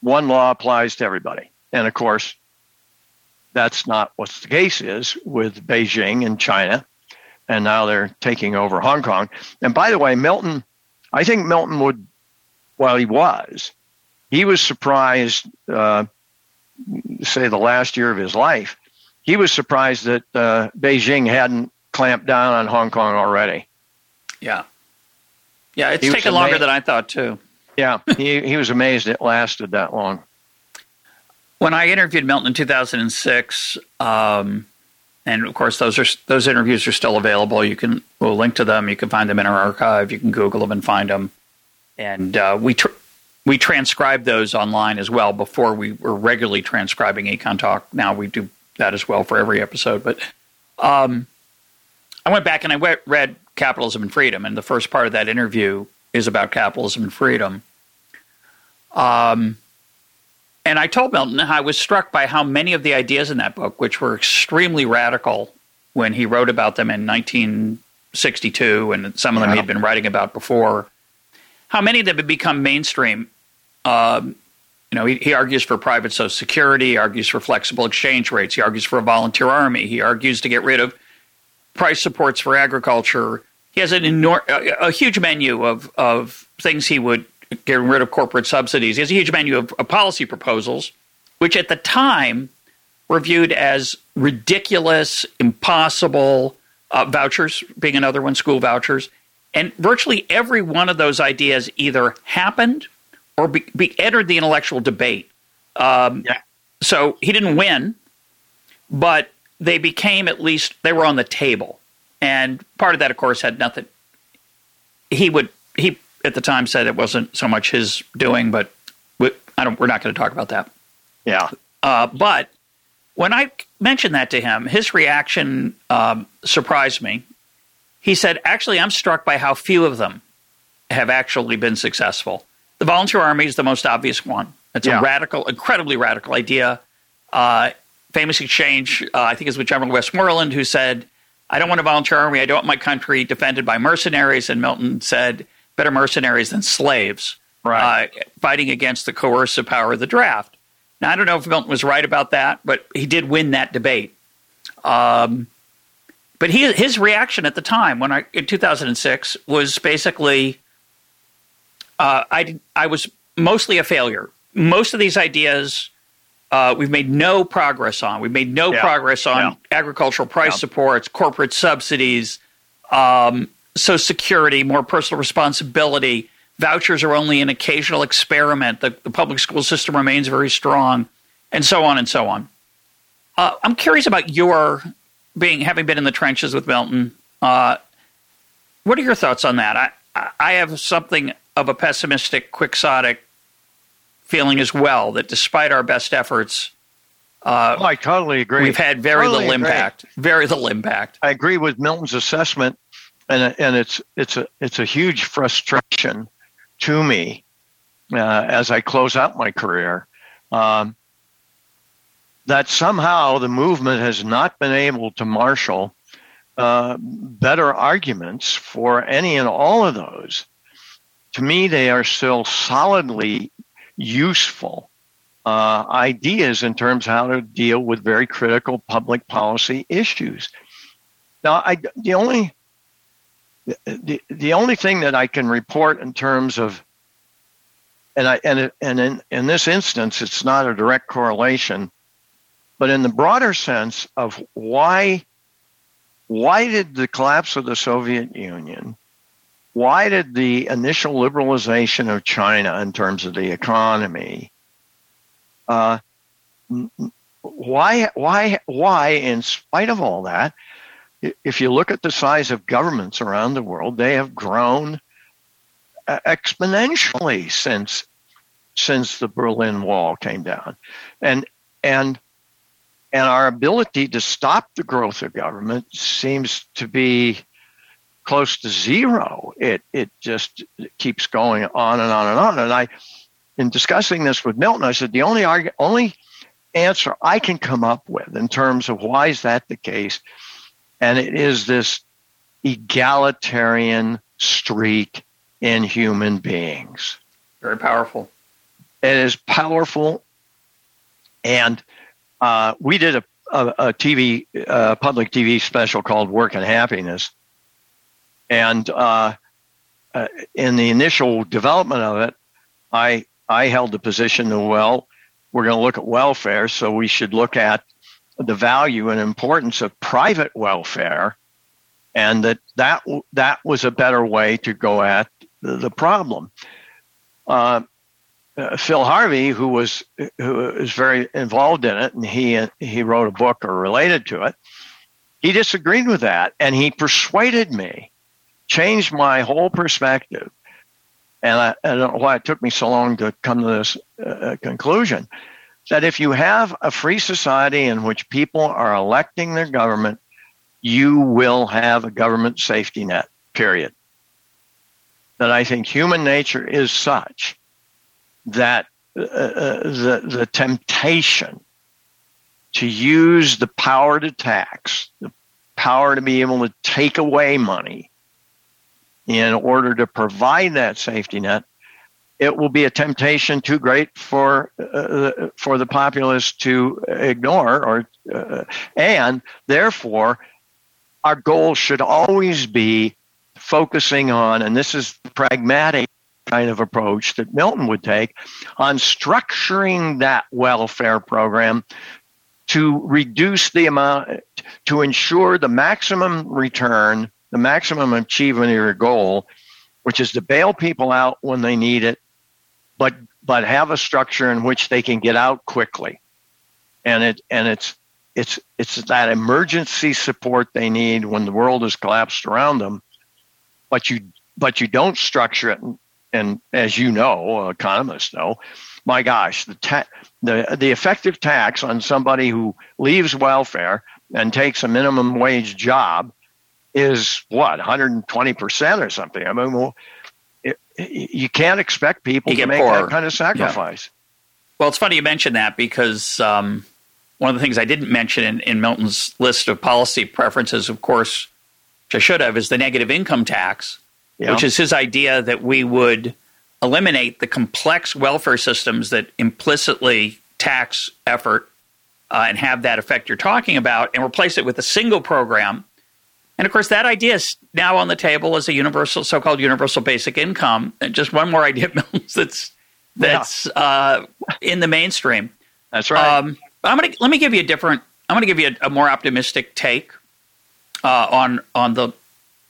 One law applies to everybody, and of course, that's not what the case is with Beijing and China, and now they're taking over Hong Kong. And by the way, Milton I think Milton would, while he was, he was surprised, uh, say the last year of his life, he was surprised that uh, Beijing hadn't clamped down on Hong Kong already. Yeah. Yeah, it's he taken longer than I thought, too. Yeah, he, he was amazed it lasted that long. When I interviewed Milton in 2006, um, and of course those are those interviews are still available. You can we'll link to them. You can find them in our archive. You can Google them and find them. And uh, we tr- we transcribe those online as well. Before we were regularly transcribing EconTalk. Now we do that as well for every episode. But um, I went back and I went, read Capitalism and Freedom, and the first part of that interview is about capitalism and freedom. Um, and I told Milton I was struck by how many of the ideas in that book, which were extremely radical when he wrote about them in 1962, and some of them he'd been writing about before, how many of them had become mainstream. Um, you know, he, he, argues for private social security, he argues for flexible exchange rates, he argues for a volunteer army, he argues to get rid of price supports for agriculture. He has an enormous, a, a huge menu of, of things he would getting rid of corporate subsidies. He has a huge menu of, of policy proposals, which at the time were viewed as ridiculous, impossible. Uh, vouchers being another one, school vouchers. And virtually every one of those ideas either happened or be, be entered the intellectual debate. Um, yeah. So he didn't win, but they became at least, they were on the table. And part of that, of course, had nothing. He would, he at the time said it wasn't so much his doing, but we, I don't, we're not going to talk about that. Yeah. Uh, but when I mentioned that to him, his reaction um, surprised me. He said, Actually, I'm struck by how few of them have actually been successful. The volunteer army is the most obvious one. It's yeah. a radical, incredibly radical idea. Uh, famous exchange, uh, I think, is with General Westmoreland, who said, I don't want a volunteer army. I don't want my country defended by mercenaries. And Milton said, better mercenaries than slaves, right. uh, fighting against the coercive power of the draft. Now, I don't know if Milton was right about that, but he did win that debate. Um, but he, his reaction at the time, when I in 2006, was basically, uh, I I was mostly a failure. Most of these ideas uh, we've made no progress on. We've made no yeah. progress on yeah. agricultural price yeah. supports, corporate subsidies, um, so security, more personal responsibility. Vouchers are only an occasional experiment. The, the public school system remains very strong, and so on and so on. Uh, I'm curious about your being having been in the trenches with Milton. Uh, what are your thoughts on that? I I have something of a pessimistic, quixotic feeling as well that despite our best efforts, uh, oh, I totally agree. We've had very totally little agree. impact. Very little impact. I agree with Milton's assessment and and it's it's a it's a huge frustration to me uh, as I close out my career um, that somehow the movement has not been able to marshal uh, better arguments for any and all of those. To me, they are still solidly useful uh, ideas in terms of how to deal with very critical public policy issues. Now, I, the only the, the only thing that I can report in terms of and I and and in, in this instance, it's not a direct correlation, but in the broader sense of why why did the collapse of the Soviet Union, why did the initial liberalization of China in terms of the economy, uh, why why why in spite of all that, if you look at the size of governments around the world, they have grown uh, exponentially since since the Berlin Wall came down, and and and our ability to stop the growth of government seems to be close to zero. It it just keeps going on and on and on. And I, in discussing this with Milton, I said the only only answer I can come up with in terms of why is that the case, and it is this egalitarian streak in human beings. Very powerful. It is powerful. And uh, we did a, a, a TV, uh, public TV special called Work and Happiness. And uh, uh, in the initial development of it, I, I held the position that, well, we're going to look at welfare, so we should look at the value and importance of private welfare, and that that, that was a better way to go at the, the problem. Uh, uh, Phil Harvey, who was who is very involved in it, and he he wrote a book or related to it. He disagreed with that, and he persuaded me, changed my whole perspective. And I, I don't know why it took me so long to come to this uh, conclusion that if you have a free society in which people are electing their government, you will have a government safety net. Period that I think human nature is such that uh, uh, the, the temptation to use the power to tax, the power to be able to take away money in order to provide that safety net, it will be a temptation too great for uh, for the populace to ignore, or uh, and therefore, our goal should always be focusing on, and this is the pragmatic kind of approach that Milton would take, on structuring that welfare program to reduce the amount, to ensure the maximum return, the maximum achievement of your goal, which is to bail people out when they need it, but but have a structure in which they can get out quickly. And it and it's it's it's that emergency support they need when the world has collapsed around them but you but you don't structure it. And, and as you know, economists know, my gosh, the ta- the the effective tax on somebody who leaves welfare and takes a minimum wage job is what 120 percent or something. I mean, well, you can't expect people to make poorer. that kind of sacrifice. Yeah. Well, it's funny you mention that because um, one of the things I didn't mention in, in Milton's list of policy preferences, of course, which I should have, is the negative income tax, yeah. which is his idea that we would eliminate the complex welfare systems that implicitly tax effort uh, and have that effect you're talking about and replace it with a single program. And of course, that idea is now on the table as a universal, so-called universal basic income. And just one more idea that's that's yeah. uh, in the mainstream. That's right. Um, I'm gonna let me give you a different. I'm going to give you a, a more optimistic take uh, on on the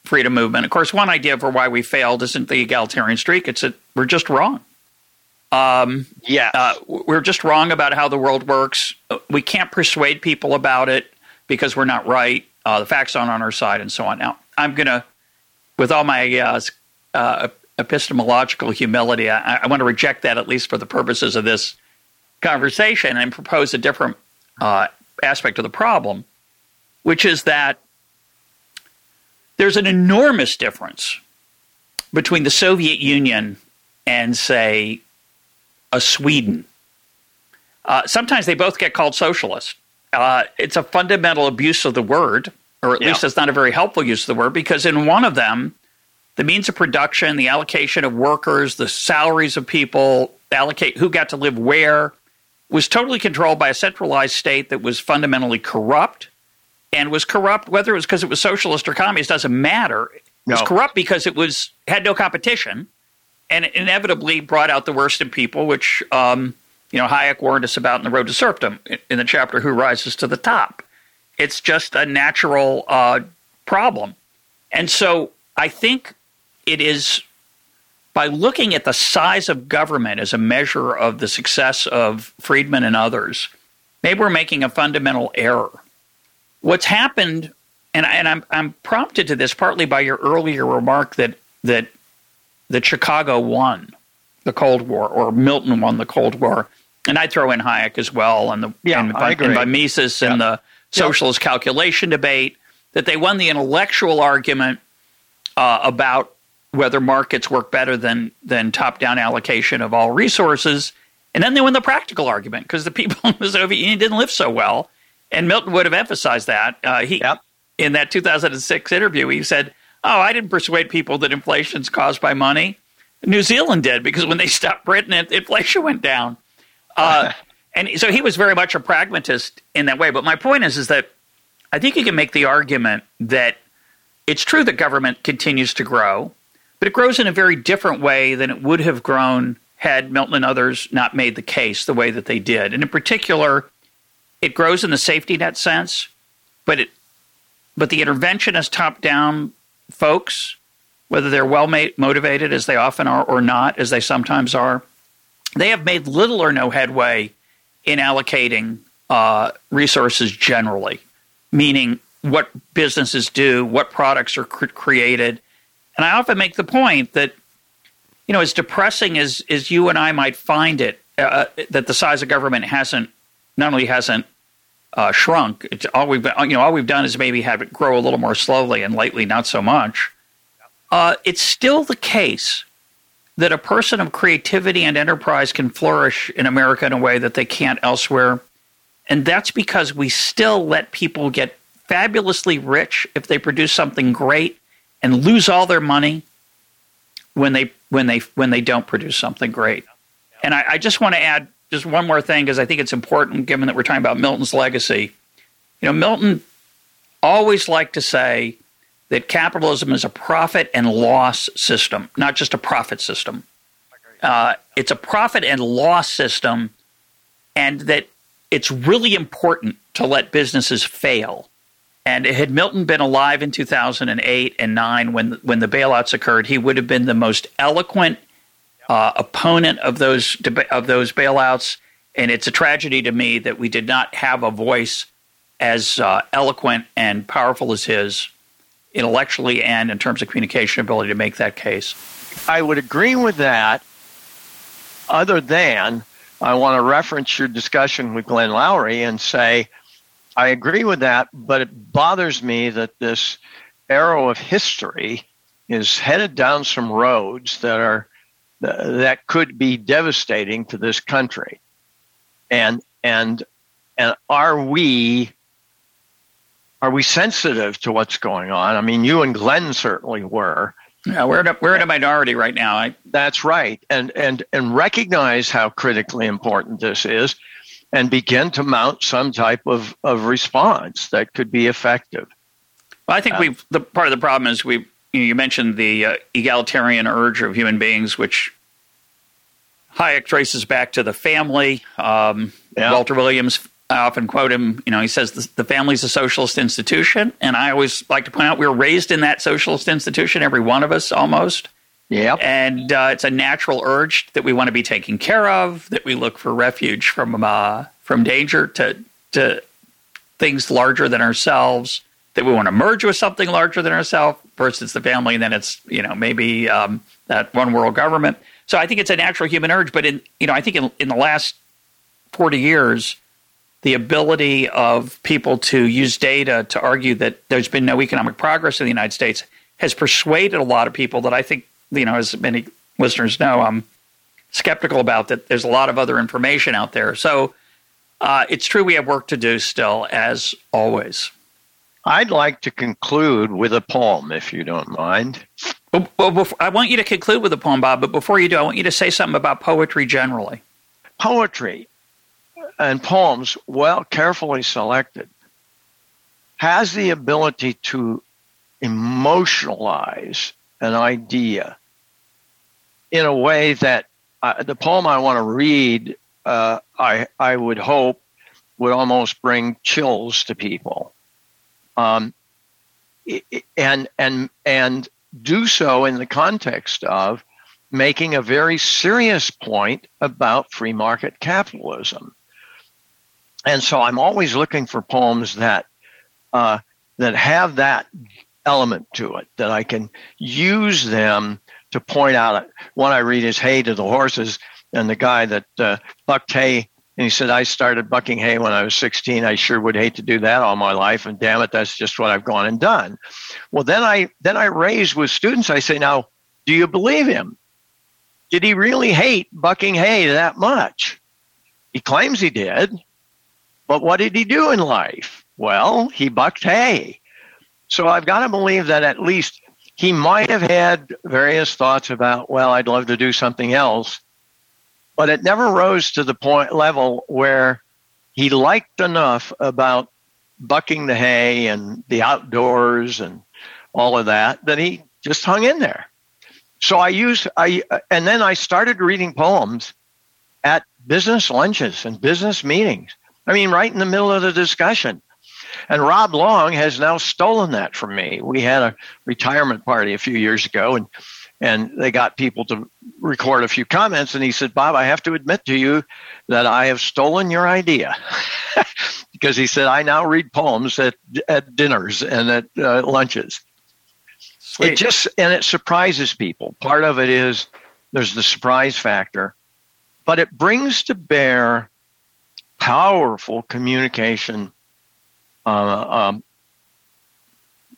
freedom movement. Of course, one idea for why we failed isn't the egalitarian streak; it's that we're just wrong. Um, yeah, uh, we're just wrong about how the world works. We can't persuade people about it because we're not right. Uh, the facts aren't on our side, and so on. Now, I'm gonna, with all my uh, uh epistemological humility, I, I want to reject that at least for the purposes of this conversation and propose a different uh, aspect of the problem, which is that there's an enormous difference between the Soviet Union and, say, a Sweden. Uh, sometimes they both get called socialist. Uh, it's a fundamental abuse of the word, or at yeah. least it's not a very helpful use of the word, because in one of them, the means of production, the allocation of workers, the salaries of people, allocate who got to live where, was totally controlled by a centralized state that was fundamentally corrupt and was corrupt, whether it was because it was socialist or communist, doesn't matter. It was corrupt because it was had no competition and inevitably brought out the worst in people, which um, you know Hayek warned us about in the Road to Serfdom in the chapter "Who Rises to the Top." It's just a natural uh, problem, and so I think it is by looking at the size of government as a measure of the success of Friedman and others, maybe we're making a fundamental error. What's happened, and, and I'm, I'm prompted to this partly by your earlier remark that, that, that Chicago won the Cold War or Milton won the Cold War. And I'd throw in Hayek as well, and the yeah, and, by, and by Mises and the socialist calculation debate, that they won the intellectual argument uh, about whether markets work better than than top down allocation of all resources. And then they win the practical argument because the people in the Soviet Union didn't live so well. And Milton would have emphasized that. Uh, he yep. in that 2006 interview, he said, "Oh, I didn't persuade people that inflation's caused by money. New Zealand did because when they stopped Britain, inflation went down." Uh, and so he was very much a pragmatist in that way. But my point is, is that I think you can make the argument that it's true that government continues to grow but it grows in a very different way than it would have grown had Milton and others not made the case the way that they did. And in particular, it grows in the safety net sense, but it but the interventionist top-down folks, whether they're well motivated as they often are or not, as they sometimes are, they have made little or no headway in allocating uh, resources generally, meaning what businesses do, what products are cr- created, and I often make the point that, you know, as depressing as, as you and I might find it, uh, uh that the size of government hasn't, not only hasn't uh, shrunk, it's all we've, you know, all we've done is maybe have it grow a little more slowly and lately not so much. Uh, it's still the case that a person of creativity and enterprise can flourish in America in a way that they can't elsewhere. And that's because we still let people get fabulously rich if they produce something great and lose all their money when they when they when they don't produce something great. And I, I just want to add just one more thing because I think it's important, given that we're talking about Milton's legacy. You know, Milton always liked to say that capitalism is a profit and loss system, not just a profit system. Uh, it's a profit and loss system, and that it's really important to let businesses fail and had Milton been alive in 2008 and 9 when when the bailouts occurred, he would have been the most eloquent uh, opponent of those of those bailouts. And it's a tragedy to me that we did not have a voice as uh, eloquent and powerful as his, intellectually and in terms of communication ability to make that case. I would agree with that. Other than I want to reference your discussion with Glenn Loury and say I agree with that, but it bothers me that this arrow of history is headed down some roads that are that could be devastating to this country. And and and are we are we sensitive to what's going on? I mean, you and Glenn certainly were. Yeah, we're in a, we're in a minority right now. I, That's right, and and and recognize how critically important this is, and begin to mount some type of, of response that could be effective. Well, I think uh, we've the part of the problem is we you, know, you mentioned the uh, egalitarian urge of human beings, which Hayek traces back to the family. Um, yeah. Walter Williams, I often quote him. You know, he says the, the family's a socialist institution, and I always like to point out we were raised in that socialist institution, every one of us almost. Yeah. And uh, it's a natural urge that we want to be taken care of, that we look for refuge from uh, from danger to to things larger than ourselves, that we want to merge with something larger than ourselves. First, it's the family, and then it's you know maybe um, that one world government. So I think it's a natural human urge. But in you know I think in, in the last forty years, the ability of people to use data to argue that there's been no economic progress in the United States has persuaded a lot of people that I think you know, as many listeners know, I'm skeptical about that. There's a lot of other information out there. So uh, it's true we have work to do still, as always. I'd like to conclude with a poem, if you don't mind. Well, well before, I want you to conclude with a poem, Bob, but before you do, I want you to say something about poetry generally. Poetry and poems, well carefully selected, has the ability to emotionalize an idea in a way that uh, the poem I want to read, uh, I I would hope would almost bring chills to people, um, and and and do so in the context of making a very serious point about free market capitalism. And so I'm always looking for poems that uh, that have that element to it, that I can use them to point out. One I read is "Hay to the Horses," and the guy that uh, bucked hay and he said, I started bucking hay when I was 16. I sure would hate to do that all my life. And damn it, that's just what I've gone and done. Well, then I, then I raise with students, I say, now, do you believe him? Did he really hate bucking hay that much? He claims he did. But what did he do in life? Well, he bucked hay. So I've got to believe that at least he might have had various thoughts about, well, I'd love to do something else but it never rose to the point level where he liked enough about bucking the hay and the outdoors and all of that that he just hung in there. So I used I and then I started reading poems at business lunches and business meetings. I mean, right in the middle of the discussion. And Rob Long has now stolen that from me. We had a retirement party a few years ago, and and they got people to record a few comments and he said bob i have to admit to you that i have stolen your idea because he said i now read poems at, at dinners and at uh, lunches Sweet. it just and it surprises people part of it is there's the surprise factor but it brings to bear powerful communication uh, um,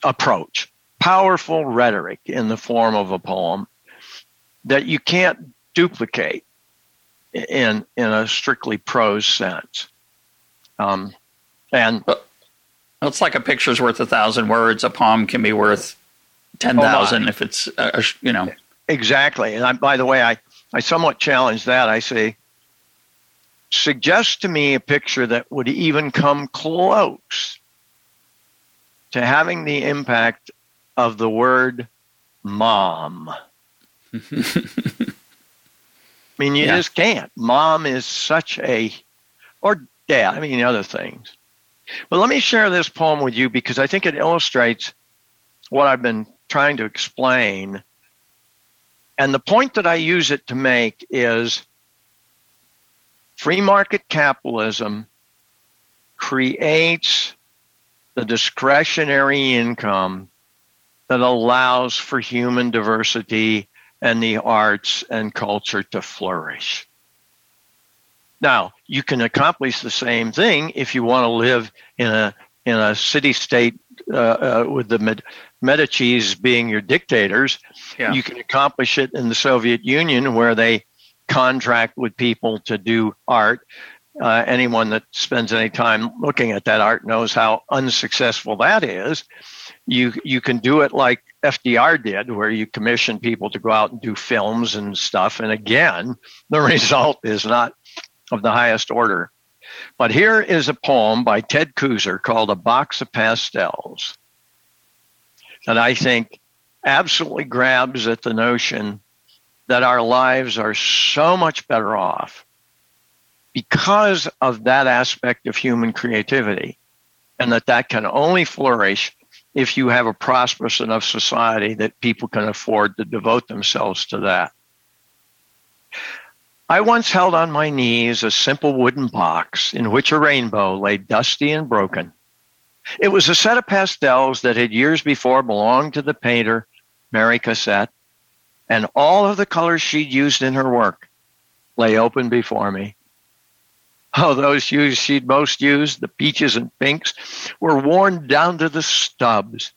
approach powerful rhetoric in the form of a poem that you can't duplicate in in a strictly prose sense. Um, and well, it's like a picture's worth a thousand words. A poem can be worth ten thousand oh if it's uh, you know exactly. And I, by the way, I I somewhat challenge that. I say, suggest to me a picture that would even come close to having the impact of the word mom. I mean, you yeah. just can't. Mom is such a, or dad, I mean, other things. But let me share this poem with you because I think it illustrates what I've been trying to explain. And the point that I use it to make is free market capitalism creates the discretionary income that allows for human diversity and the arts and culture to flourish. Now, you can accomplish the same thing if you want to live in a in a city state uh, uh, with the Med- Medicis being your dictators. Yeah. You can accomplish it in the Soviet Union where they contract with people to do art. Uh, anyone that spends any time looking at that art knows how unsuccessful that is you you can do it like FDR did, where you commission people to go out and do films and stuff. And again, the result is not of the highest order. But here is a poem by Ted Kooser called A Box of Pastels that I think absolutely grabs at the notion that our lives are so much better off because of that aspect of human creativity and that that can only flourish if you have a prosperous enough society that people can afford to devote themselves to that. I once held on my knees a simple wooden box in which a rainbow lay dusty and broken. It was a set of pastels that had years before belonged to the painter, Mary Cassatt, and all of the colors she'd used in her work lay open before me. Oh, those hues she'd most used, the peaches and pinks, were worn down to the stubs.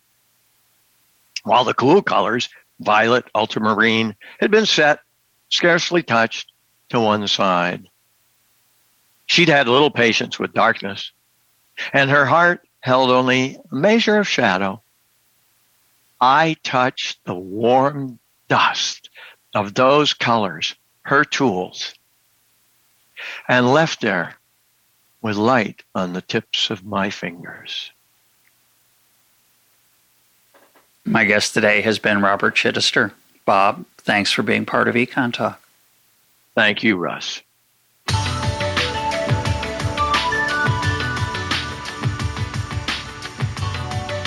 While the cool colors, violet, ultramarine, had been set, scarcely touched, to one side. She'd had little patience with darkness, and her heart held only a measure of shadow. I touched the warm dust of those colors, her tools, and left there with light on the tips of my fingers. My guest today has been Robert Chitester. Bob, thanks for being part of EconTalk. Thank you, Russ.